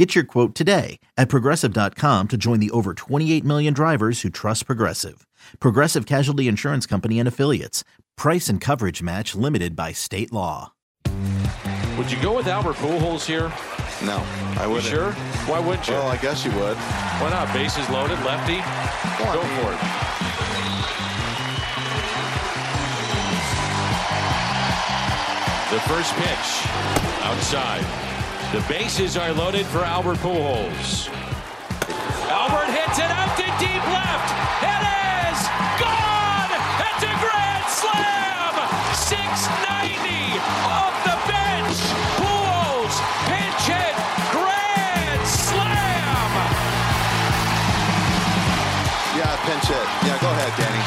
Get your quote today at progressive.com to join the over 28 million drivers who trust Progressive. Progressive Casualty Insurance Company and Affiliates. Price and coverage match limited by state law. Would you go with Albert Pujols here? No, I You wouldn't. sure? Why wouldn't you? Well, I guess you would. Why not? Bases loaded, lefty. Well, I Go mean- for it. The first pitch outside. The bases are loaded for Albert Pujols. Albert hits it out to deep left. It is gone. It's a grand slam. 690 off the bench. Pujols pinch hit grand slam. Yeah, pinch hit. Yeah, go ahead, Danny.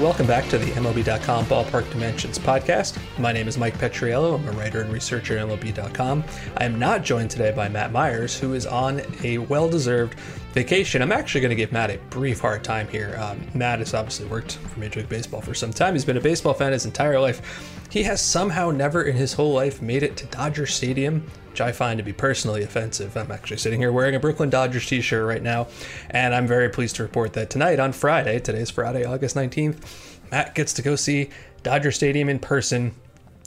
Welcome back to the MLB.com Ballpark Dimensions podcast. My name is Mike Petriello. I'm a writer and researcher at MLB.com. I am not joined today by Matt Myers, who is on a well deserved vacation. I'm actually going to give Matt a brief hard time here. Um, Matt has obviously worked for Major League Baseball for some time. He's been a baseball fan his entire life. He has somehow never in his whole life made it to Dodger Stadium, which I find to be personally offensive. I'm actually sitting here wearing a Brooklyn Dodgers t shirt right now, and I'm very pleased to report that tonight on Friday, today's Friday, August 19th, Matt gets to go see Dodger Stadium in person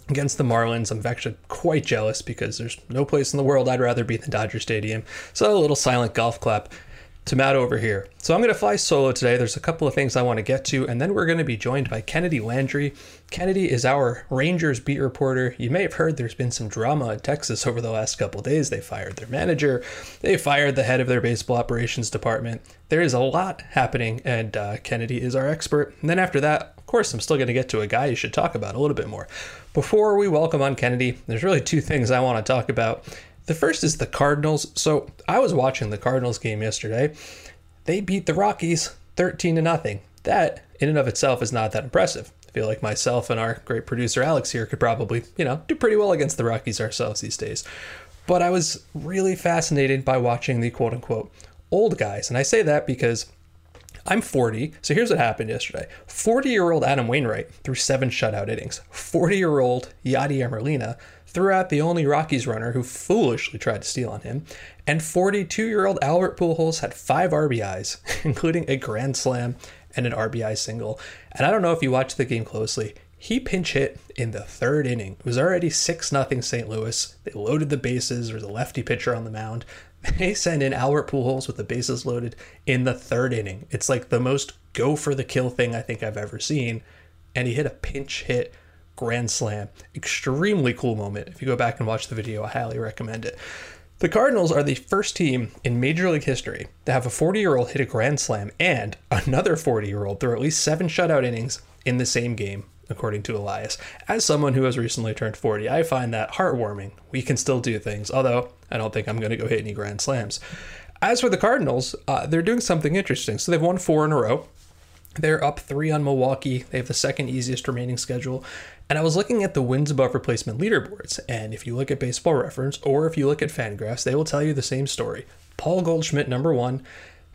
against the Marlins. I'm actually quite jealous because there's no place in the world I'd rather be than Dodger Stadium. So a little silent golf clap to Matt over here. So I'm going to fly solo today. There's a couple of things I want to get to, and then we're going to be joined by Kennedy Landry. Kennedy is our Rangers beat reporter. You may have heard there's been some drama in Texas over the last couple days. They fired their manager, they fired the head of their baseball operations department. There is a lot happening, and uh, Kennedy is our expert. And then after that, of course, I'm still going to get to a guy you should talk about a little bit more. Before we welcome on Kennedy, there's really two things I want to talk about. The first is the Cardinals. So I was watching the Cardinals game yesterday. They beat the Rockies 13 to nothing. That, in and of itself, is not that impressive. I feel like myself and our great producer Alex here could probably, you know, do pretty well against the Rockies ourselves these days. But I was really fascinated by watching the quote unquote old guys. And I say that because I'm 40. So here's what happened yesterday 40 year old Adam Wainwright threw seven shutout innings. 40 year old Yadier Molina threw out the only Rockies runner who foolishly tried to steal on him. And 42 year old Albert Pujols had five RBIs, including a grand slam and an RBI single. And I don't know if you watched the game closely. He pinch hit in the third inning. It was already 6 0 St. Louis. They loaded the bases. There was a lefty pitcher on the mound. They send in Albert Pujols with the bases loaded in the third inning. It's like the most go for the kill thing I think I've ever seen. And he hit a pinch hit grand slam. Extremely cool moment. If you go back and watch the video, I highly recommend it. The Cardinals are the first team in Major League history to have a 40 year old hit a grand slam and another 40 year old throw at least seven shutout innings in the same game, according to Elias. As someone who has recently turned 40, I find that heartwarming. We can still do things, although I don't think I'm going to go hit any grand slams. As for the Cardinals, uh, they're doing something interesting. So they've won four in a row. They're up three on Milwaukee. They have the second easiest remaining schedule. And I was looking at the wins above replacement leaderboards. And if you look at Baseball Reference or if you look at Fangraphs, they will tell you the same story. Paul Goldschmidt, number one,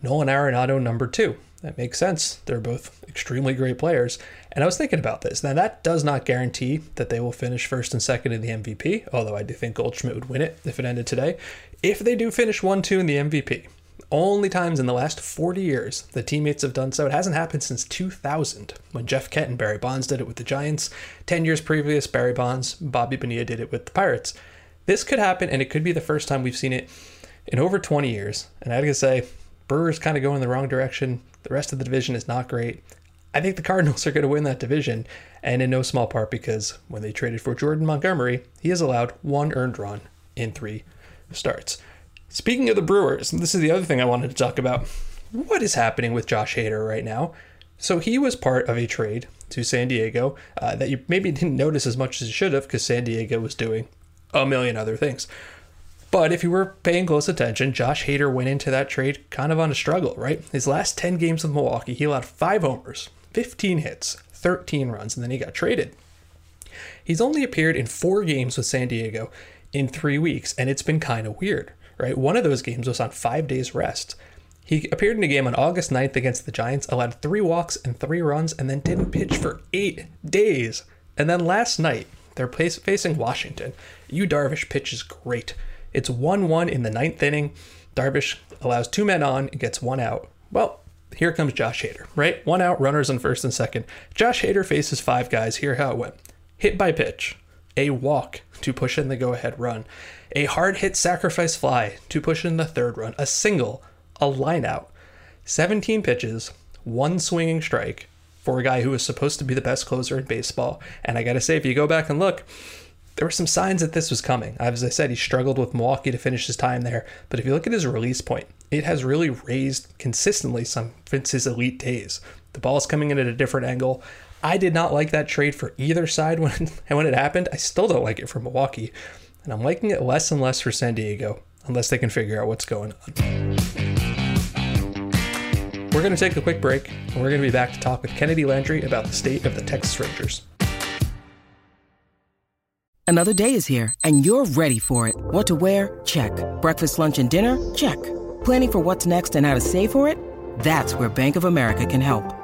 Nolan Arenado, number two. That makes sense. They're both extremely great players. And I was thinking about this. Now, that does not guarantee that they will finish first and second in the MVP, although I do think Goldschmidt would win it if it ended today. If they do finish 1 2 in the MVP, only times in the last 40 years the teammates have done so. It hasn't happened since 2000 when Jeff Kent and Barry Bonds did it with the Giants. 10 years previous, Barry Bonds, Bobby Bonilla did it with the Pirates. This could happen, and it could be the first time we've seen it in over 20 years. And I gotta say, Brewers kind of going in the wrong direction. The rest of the division is not great. I think the Cardinals are going to win that division, and in no small part because when they traded for Jordan Montgomery, he has allowed one earned run in three starts. Speaking of the Brewers, this is the other thing I wanted to talk about. What is happening with Josh Hader right now? So he was part of a trade to San Diego uh, that you maybe didn't notice as much as you should have because San Diego was doing a million other things. But if you were paying close attention, Josh Hader went into that trade kind of on a struggle, right? His last 10 games with Milwaukee, he allowed five homers, 15 hits, 13 runs, and then he got traded. He's only appeared in four games with San Diego in three weeks, and it's been kind of weird, right? One of those games was on five days rest. He appeared in a game on August 9th against the Giants, allowed three walks and three runs, and then didn't pitch for eight days. And then last night, they're facing Washington. Yu Darvish pitches great. It's 1 1 in the ninth inning. Darvish allows two men on and gets one out. Well, here comes Josh Hader, right? One out, runners on first and second. Josh Hader faces five guys. Here how it went hit by pitch, a walk to push in the go ahead run, a hard hit sacrifice fly to push in the third run, a single, a line out, 17 pitches, one swinging strike for a guy who was supposed to be the best closer in baseball. And I got to say, if you go back and look, there were some signs that this was coming. As I said, he struggled with Milwaukee to finish his time there. But if you look at his release point, it has really raised consistently some since his elite days. The ball's coming in at a different angle. I did not like that trade for either side when when it happened. I still don't like it for Milwaukee, and I'm liking it less and less for San Diego unless they can figure out what's going on. We're going to take a quick break, and we're going to be back to talk with Kennedy Landry about the state of the Texas Rangers. Another day is here, and you're ready for it. What to wear? Check. Breakfast, lunch, and dinner? Check. Planning for what's next and how to save for it? That's where Bank of America can help.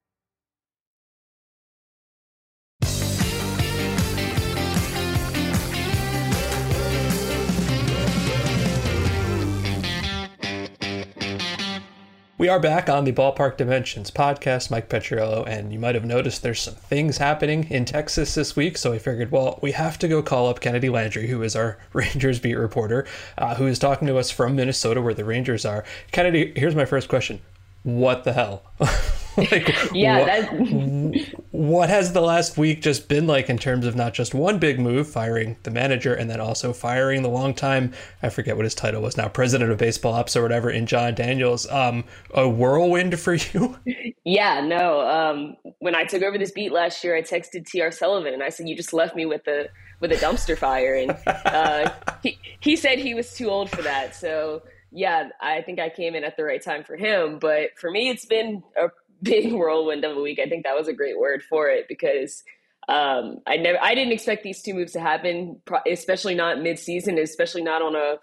We are back on the Ballpark Dimensions podcast, Mike Petriello, and you might have noticed there's some things happening in Texas this week. So I figured, well, we have to go call up Kennedy Landry, who is our Rangers beat reporter, uh, who is talking to us from Minnesota, where the Rangers are. Kennedy, here's my first question: What the hell? like, yeah, what, what has the last week just been like in terms of not just one big move, firing the manager, and then also firing the longtime, I forget what his title was now, president of baseball ops or whatever, in Jon Daniels. Um, a whirlwind for you? Yeah, no. Um, when I took over this beat last year, I texted T.R. Sullivan and I said, "You just left me with a with a dumpster fire," and uh, he he said he was too old for that. So yeah, I think I came in at the right time for him. But for me, it's been a big whirlwind of a week. I think that was a great word for it because um, I never, I didn't expect these two moves to happen, especially not mid-season, especially not on a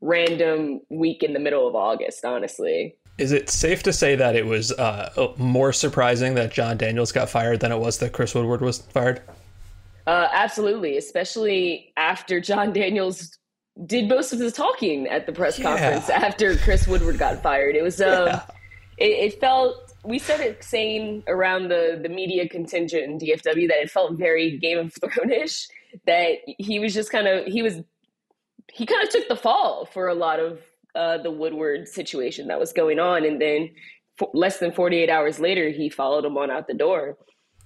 random week in the middle of August. Honestly, is it safe to say that it was uh, more surprising that Jon Daniels got fired than it was that Chris Woodward was fired? Uh, absolutely, especially after Jon Daniels did most of the talking at the press yeah. conference after Chris Woodward got fired. It was um, yeah. it, it felt we started saying around the the media contingent in DFW that it felt very Game of Thrones ish. that he was just kind of he was he kind of took the fall for a lot of uh, the Woodward situation that was going on, and then less than 48 hours later, he followed him on out the door.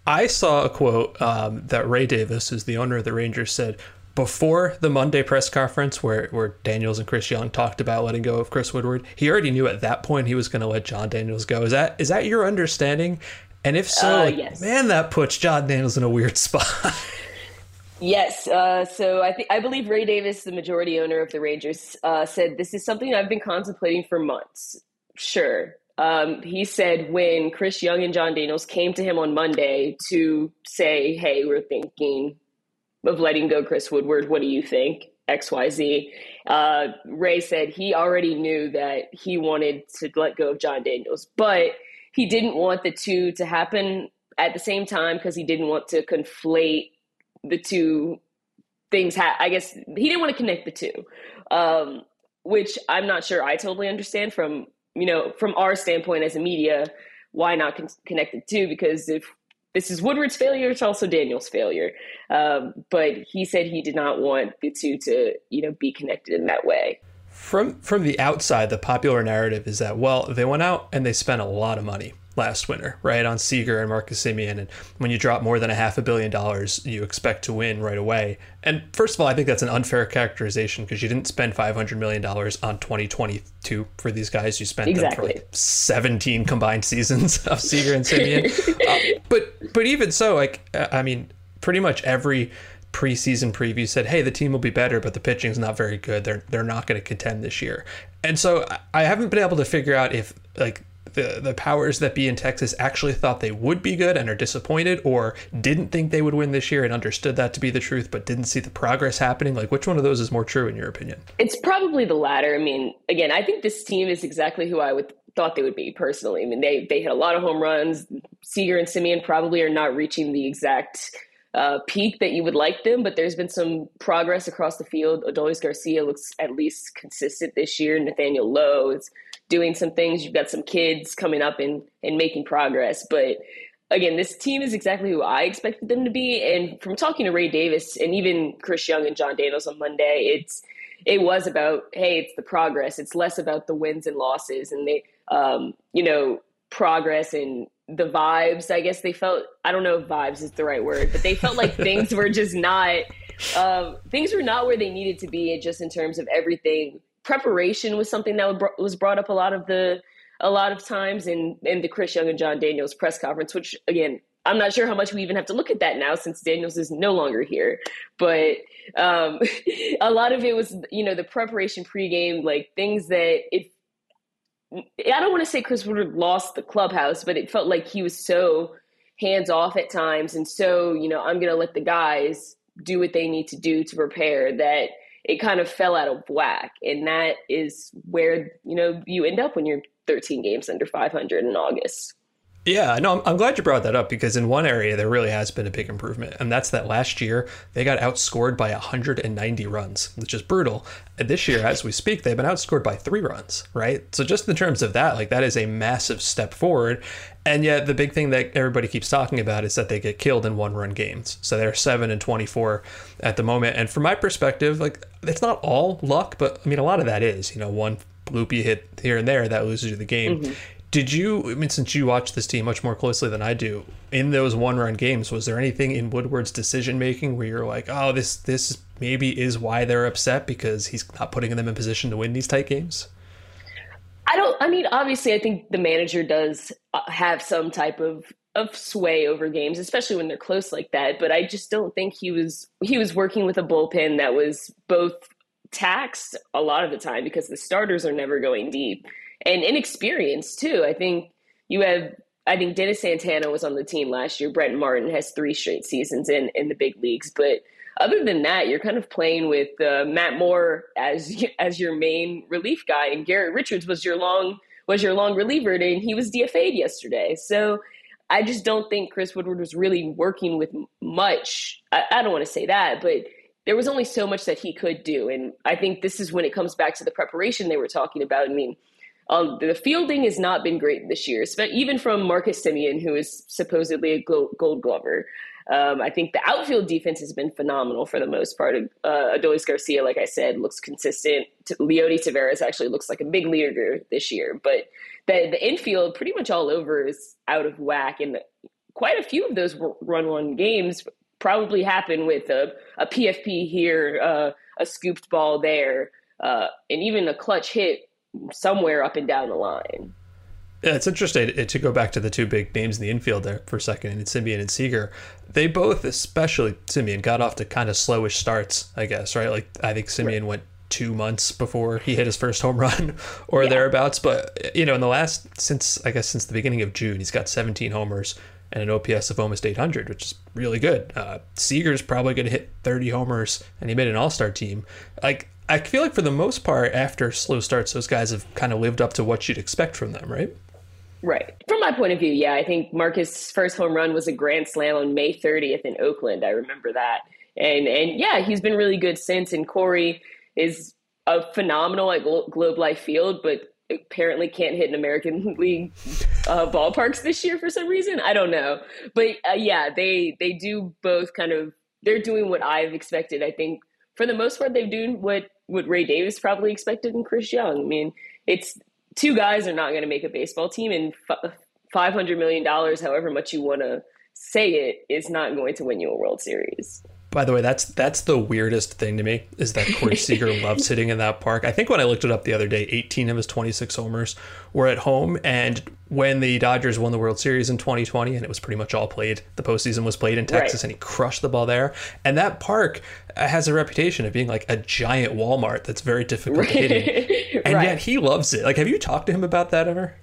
I saw a quote um, that Ray Davis, who's the owner of the Rangers, said before the Monday press conference where, where Daniels and Chris Young talked about letting go of Chris Woodward, he already knew at that point he was going to let Jon Daniels go. Is that is that your understanding? And if so, uh, yes. man, that puts Jon Daniels in a weird spot. yes. Uh, so I think I believe Ray Davis, the majority owner of the Rangers, uh, said this is something I've been contemplating for months. Sure. Um, he said when Chris Young and John Daniels came to him on Monday to say, "Hey, we're thinking of letting go Chris Woodward. What do you think? XYZ. Uh, Ray said he already knew that he wanted to let go of Jon Daniels, but he didn't want the two to happen at the same time because he didn't want to conflate the two things. Ha- I guess he didn't want to connect the two, um, which I'm not sure I totally understand from you know from our standpoint as a media. Why not con- connect the two? Because if this is Woodward's failure. It's also Daniel's failure. Um, but he said he did not want the two to, you know, be connected in that way. From from the outside, the popular narrative is that well, they went out and they spent a lot of money. Last winter, right? On Seager and Marcus Semien. And when you drop more than a half a billion dollars, you expect to win right away. And first of all, I think that's an unfair characterization because you didn't spend $500 million on 2022 for these guys. You spent exactly. them for like 17 combined seasons of Seager and Simeon. uh, but, but even so, like, I mean, pretty much every preseason preview said, "Hey, the team will be better, but the pitching's not very good. They're they're not going to contend this year." And so I haven't been able to figure out if like the the powers that be in Texas actually thought they would be good and are disappointed, or didn't think they would win this year and understood that to be the truth, but didn't see the progress happening. Like, which one of those is more true in your opinion? It's probably the latter. I mean, again, I think this team is exactly who I would thought they would be personally. I mean, they they hit a lot of home runs. Seager and Semien probably are not reaching the exact uh, peak that you would like them, but there's been some progress across the field. Adolis Garcia looks at least consistent this year. Nathaniel Lowe is doing some things. You've got some kids coming up and, and making progress. But again, this team is exactly who I expected them to be. And from talking to Ray Davis and even Chris Young and Jon Daniels on Monday, it's it was about hey, it's the progress. It's less about the wins and losses, and they, um, you know, progress and the vibes. I guess they felt I don't know if vibes is the right word, but they felt like things were just not um, things were not where they needed to be. Just in terms of everything, preparation was something that was brought up a lot of the a lot of times in in the Chris Young and Jon Daniels press conference, which again. I'm not sure how much we even have to look at that now since Daniels is no longer here. But um, a lot of it was, you know, the preparation pregame, like things that it I don't want to say Chris Woodward lost the clubhouse, but it felt like he was so hands off at times and so, you know, I'm going to let the guys do what they need to do to prepare that it kind of fell out of whack. And that is where, you know, you end up when you're 13 games under 500 in August. Yeah, no, I'm, I'm glad you brought that up because in one area there really has been a big improvement, and that's that last year they got outscored by 190 runs, which is brutal. And this year, as we speak, they've been outscored by three runs, right? So just in terms of that, like that is a massive step forward. And yet the big thing that everybody keeps talking about is that they get killed in one-run games. So they're seven and 24 at the moment. And from my perspective, like it's not all luck, but I mean a lot of that is, you know, one loopy hit here and there that loses you the game. Mm-hmm did you, I mean, since you watch this team much more closely than I do, in those one run games, was there anything in Woodward's decision making where you're like, oh, this, this maybe is why they're upset because he's not putting them in position to win these tight games? I don't, I mean, obviously, I think the manager does uh, have some type of of sway over games, especially when they're close like that. But I just don't think he was he was working with a bullpen that was both taxed a lot of the time because the starters are never going deep and inexperience too. I think you have. I think Dennis Santana was on the team last year. Brett Martin has three straight seasons in in the big leagues, but other than that, you're kind of playing with uh, Matt Moore as as your main relief guy, and Garrett Richards was your long was your long reliever, and he was DFA'd yesterday. So I just don't think Chris Woodward was really working with much. I, I don't want to say that, but there was only so much that he could do, and I think this is when it comes back to the preparation they were talking about. I mean, um, the fielding has not been great this year, but even from Marcus Semien, who is supposedly a gold glover. Um, I think the outfield defense has been phenomenal for the most part. Uh, Adolis Garcia, like I said, looks consistent. Leody Taveras actually looks like a big leader this year, but the the infield pretty much all over is out of whack, and quite a few of those run one games probably happen with a, a PFP here, uh, a scooped ball there, uh, and even a clutch hit somewhere up and down the line. Yeah, it's interesting eh, to go back to the two big names in the infield there for a second, and Semien and Seager. They both, especially Semien, got off to kind of slowish starts, I guess, right? Like I think Semien right. went two months before he hit his first home run or yeah. thereabouts. But eh, you know, in the last since I guess since the beginning of June, he's got 17 homers and an OPS of almost 800, which is really good. Uh, Seager's probably going to hit 30 homers, and he made an All Star team. Like I feel like for the most part, after slow starts, those guys have kind of lived up to what you'd expect from them, right? Right. From my point of view, yeah, I think Marcus' first home run was a grand slam on May 30th in Oakland. I remember that. And and yeah, he's been really good since. And Corey is a phenomenal at Globe Life Field, but apparently can't hit in American League uh, ballparks this year for some reason. I don't know, but uh, yeah, they they do both kind of. They're doing what I've expected. I think for the most part, they've doing what what Ray Davis probably expected in Chris Young. I mean, it's two guys are not going to make a baseball team, and f- $500 million, however much you want to say it, is not going to win you a World Series. By the way, that's that's the weirdest thing to me is that Corey Seager loves hitting in that park. I think when I looked it up the other day, 18 of his 26 homers were at home. And when the Dodgers won the World Series in 2020, and it was pretty much all played, the postseason was played in Texas, right. and he crushed the ball there. And that park has a reputation of being like a giant Walmart that's very difficult right. hitting, and right. yet he loves it. Like, have you talked to him about that ever?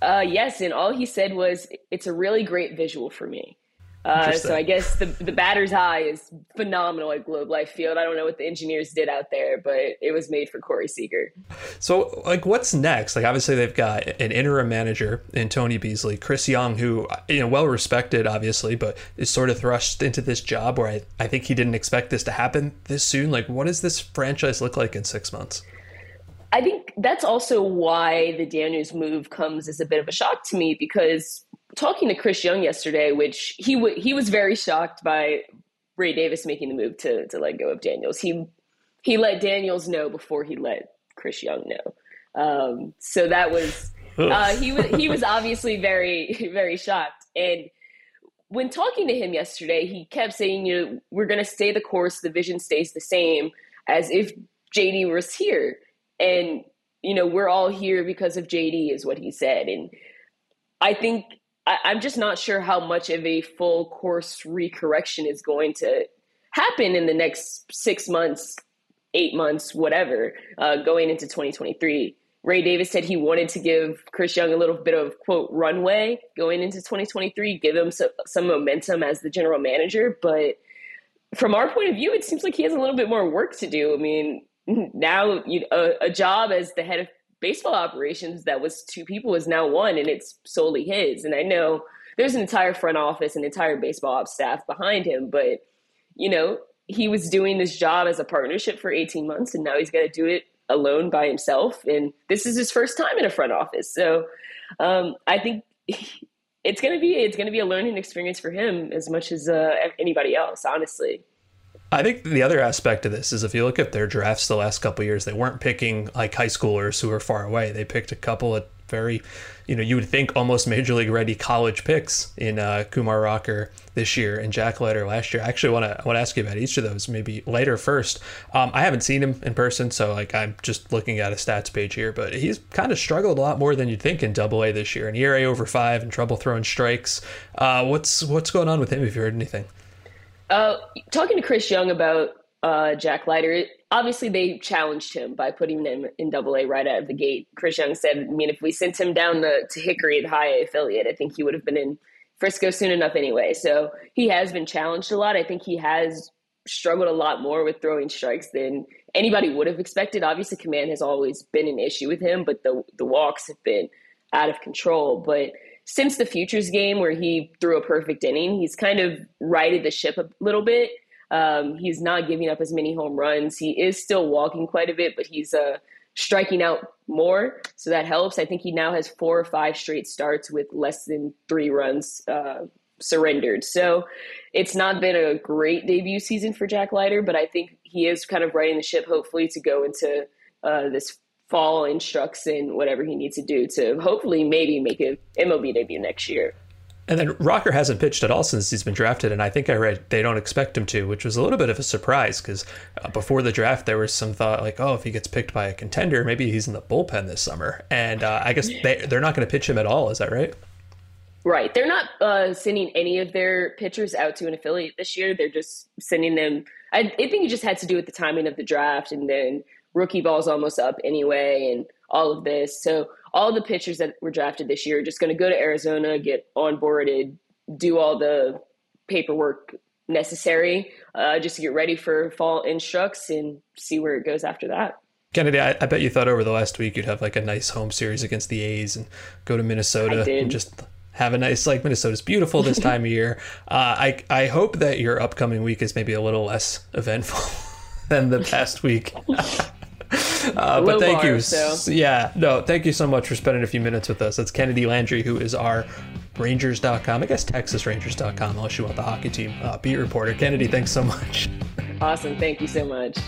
Uh, yes, and all he said was, "It's a really great visual for me." Uh, so I guess the the batter's eye is phenomenal at Globe Life Field. I don't know what the engineers did out there, but it was made for Corey Seager. So, like, what's next? Like, obviously they've got an interim manager in Tony Beasley, Chris Young, who you know well respected, obviously, but is sort of thrust into this job where I, I think he didn't expect this to happen this soon. Like, what does this franchise look like in six months? I think that's also why the Daniels move comes as a bit of a shock to me because talking to Chris Young yesterday, which he w- he was very shocked by Ray Davis making the move to to let go of Daniels. He he let Daniels know before he let Chris Young know. Um, so that was uh, he was he was obviously very very shocked. And when talking to him yesterday, he kept saying, "You know, we're going to stay the course. The vision stays the same, as if JD was here." And you know, we're all here because of JD, is what he said. And I think I, I'm just not sure how much of a full course recorrection is going to happen in the next six months, eight months, whatever, uh, going into 2023. Ray Davis said he wanted to give Chris Young a little bit of quote runway going into 2023, give him some, some momentum as the general manager. But from our point of view, it seems like he has a little bit more work to do. I mean, now you, a, a job as the head of baseball operations that was two people is now one and it's solely his. And I know there's an entire front office and entire baseball ops staff behind him, but you know, he was doing this job as a partnership for 18 months and now he's got to do it alone by himself. And this is his first time in a front office. So um, I think it's going to be, it's going to be a learning experience for him as much as uh, anybody else, honestly. I think the other aspect of this is if you look at their drafts the last couple years, they weren't picking like high schoolers who are far away. They picked a couple of very, you know, you would think almost major league ready college picks in uh, Kumar Rocker this year and Jack Leiter last year. I actually want to want to ask you about each of those maybe later first. Um, I haven't seen him in person, so like I'm just looking at a stats page here, but he's kind of struggled a lot more than you'd think in Double A this year. An ERA over five and trouble throwing strikes. Uh, what's what's going on with him? Have you heard anything? Uh, talking to Chris Young about uh, Jack Leiter, obviously they challenged him by putting him in Double A right out of the gate. Chris Young said, "I mean, if we sent him down the, to Hickory at High A affiliate, I think he would have been in Frisco soon enough anyway." So he has been challenged a lot. I think he has struggled a lot more with throwing strikes than anybody would have expected. Obviously, command has always been an issue with him, but the the walks have been out of control. But since the futures game where he threw a perfect inning, he's kind of righted the ship a little bit. Um, he's not giving up as many home runs. He is still walking quite a bit, but he's uh, striking out more, so that helps. I think he now has four or five straight starts with less than three runs uh, surrendered. So it's not been a great debut season for Jack Leiter, but I think he is kind of righting the ship, hopefully, to go into uh, this fall instructs in whatever he needs to do to hopefully maybe make a MLB debut next year. And then Rocker hasn't pitched at all since he's been drafted, and I think I read they don't expect him to, which was a little bit of a surprise because uh, before the draft there was some thought like, oh, if he gets picked by a contender, maybe he's in the bullpen this summer. And uh, I guess they they're not going to pitch him at all. Is that right? Right. They're not uh, sending any of their pitchers out to an affiliate this year. They're just sending them. I, I think it just had to do with the timing of the draft, and then rookie ball's almost up anyway, and all of this. So all the pitchers that were drafted this year are just going to go to Arizona, get onboarded, do all the paperwork necessary, uh, just to get ready for fall instructs and see where it goes after that. Kennedy, I, I, bet you thought over the last week you'd have like a nice home series against the A's and go to Minnesota and just have a nice like Minnesota's beautiful this time of year. Uh, I I hope that your upcoming week is maybe a little less eventful than the past week. Uh, but thank bar, you. So. Yeah, no, thank you so much for spending a few minutes with us. That's Kennedy Landry, who is our Rangers.com, I guess TexasRangers.com, unless you want the hockey team uh, beat reporter. Kennedy, thanks so much. Awesome. Thank you so much.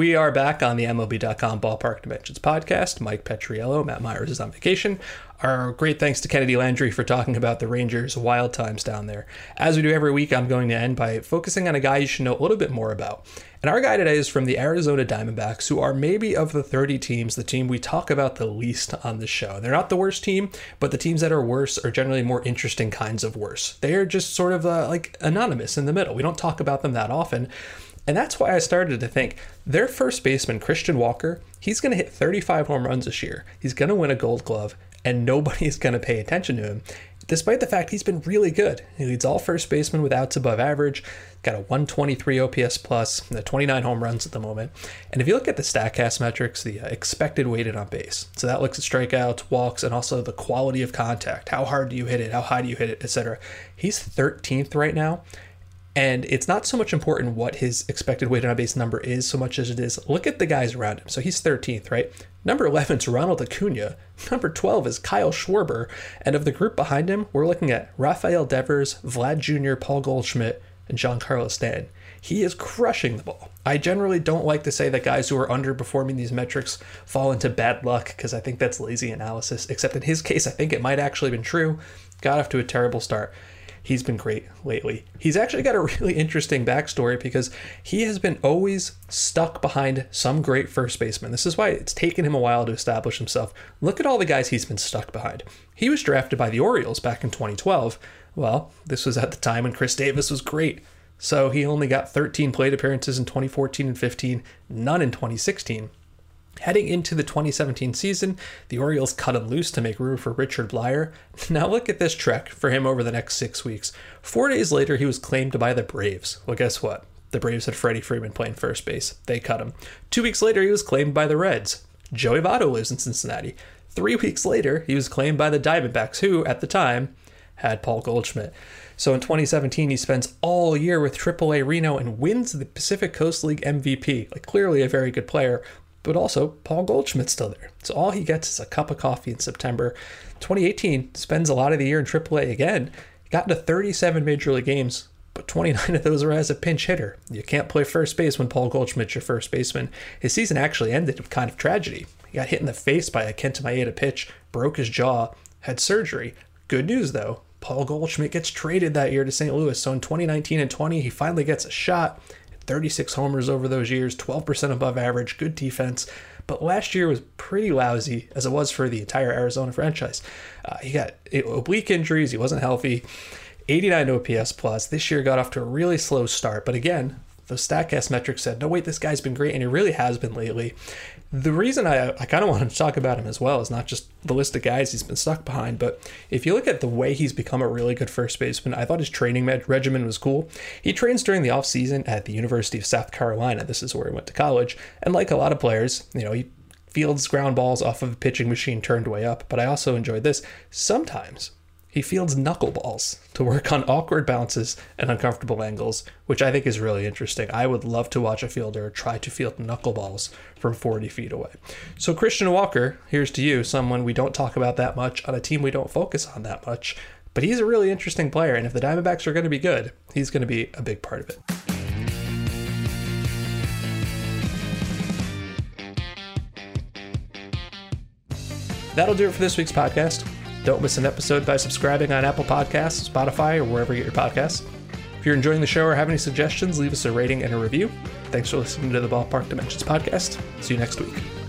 We are back on the MLB.com Ballpark Dimensions podcast. Mike Petriello, Matt Myers is on vacation. Our great thanks to Kennedy Landry for talking about the Rangers' wild times down there. As we do every week, I'm going to end by focusing on a guy you should know a little bit more about. And our guy today is from the Arizona Diamondbacks, who are maybe of the 30 teams the team we talk about the least on the show. They're not the worst team, but the teams that are worse are generally more interesting kinds of worse. They are just sort of uh, like anonymous in the middle. We don't talk about them that often. And that's why I started to think their first baseman, Christian Walker, he's going to hit 35 home runs this year. He's going to win a gold glove and nobody's going to pay attention to him, despite the fact he's been really good. He leads all first basemen with outs above average, got a 123 OPS plus, and 29 home runs at the moment. And if you look at the StatCast metrics, the uh, expected weighted on base, so that looks at strikeouts, walks, and also the quality of contact. How hard do you hit it? How high do you hit it, etc. He's 13th right now. And it's not so much important what his expected weighted on base number is, so much as it is look at the guys around him. So he's 13th, right? Number 11 is Ronald Acuna. Number 12 is Kyle Schwarber. And of the group behind him, we're looking at Rafael Devers, Vlad Jr., Paul Goldschmidt, and Giancarlo Stanton. He is crushing the ball. I generally don't like to say that guys who are underperforming these metrics fall into bad luck because I think that's lazy analysis, except in his case, I think it might actually have been true. Got off to a terrible start he's been great lately. He's actually got a really interesting backstory because he has been always stuck behind some great first baseman. This is why it's taken him a while to establish himself. Look at all the guys he's been stuck behind. He was drafted by the Orioles back in 2012. Well, this was at the time when Chris Davis was great. So he only got 13 plate appearances in 2014 and 15, none in 2016. Heading into the 2017 season, the Orioles cut him loose to make room for Richard Bleier. Now look at this trek for him over the next six weeks. Four days later, he was claimed by the Braves. Well, guess what? The Braves had Freddie Freeman playing first base. They cut him. Two weeks later, he was claimed by the Reds. Joey Votto lives in Cincinnati. Three weeks later, he was claimed by the Diamondbacks, who, at the time, had Paul Goldschmidt. So in 2017, he spends all year with AAA Reno and wins the Pacific Coast League MVP. Like, clearly a very good player, but also Paul Goldschmidt's still there. So all he gets is a cup of coffee in September. 2018 spends a lot of the year in AAA again. Got into 37 major league games, but 29 of those are as a pinch hitter. You can't play first base when Paul Goldschmidt's your first baseman. His season actually ended with kind of tragedy. He got hit in the face by a Kenta Maeda pitch, broke his jaw, had surgery. Good news though, Paul Goldschmidt gets traded that year to St. Louis. So in 2019 and 20, he finally gets a shot 36 homers over those years, 12% above average, good defense. But last year was pretty lousy, as it was for the entire Arizona franchise. Uh, he got oblique injuries, he wasn't healthy. 89 OPS plus. This year got off to a really slow start, but again, the StatCast metrics said, no, wait, this guy's been great, and he really has been lately. The reason I, I kind of wanted to talk about him as well is not just the list of guys he's been stuck behind, but if you look at the way he's become a really good first baseman, I thought his training regimen was cool. He trains during the offseason at the University of South Carolina. This is where he went to college. And like a lot of players, you know, he fields ground balls off of a pitching machine turned way up. But I also enjoyed this. Sometimes he fields knuckleballs to work on awkward bounces and uncomfortable angles, which I think is really interesting. I would love to watch a fielder try to field knuckleballs from 40 feet away. So, Christian Walker, here's to you, someone we don't talk about that much on a team we don't focus on that much, but he's a really interesting player, and if the Diamondbacks are going to be good, he's going to be a big part of it. That'll do it for this week's podcast. Don't miss an episode by subscribing on Apple Podcasts, Spotify, or wherever you get your podcasts. If you're enjoying the show or have any suggestions, leave us a rating and a review. Thanks for listening to the Ballpark Dimensions podcast. See you next week.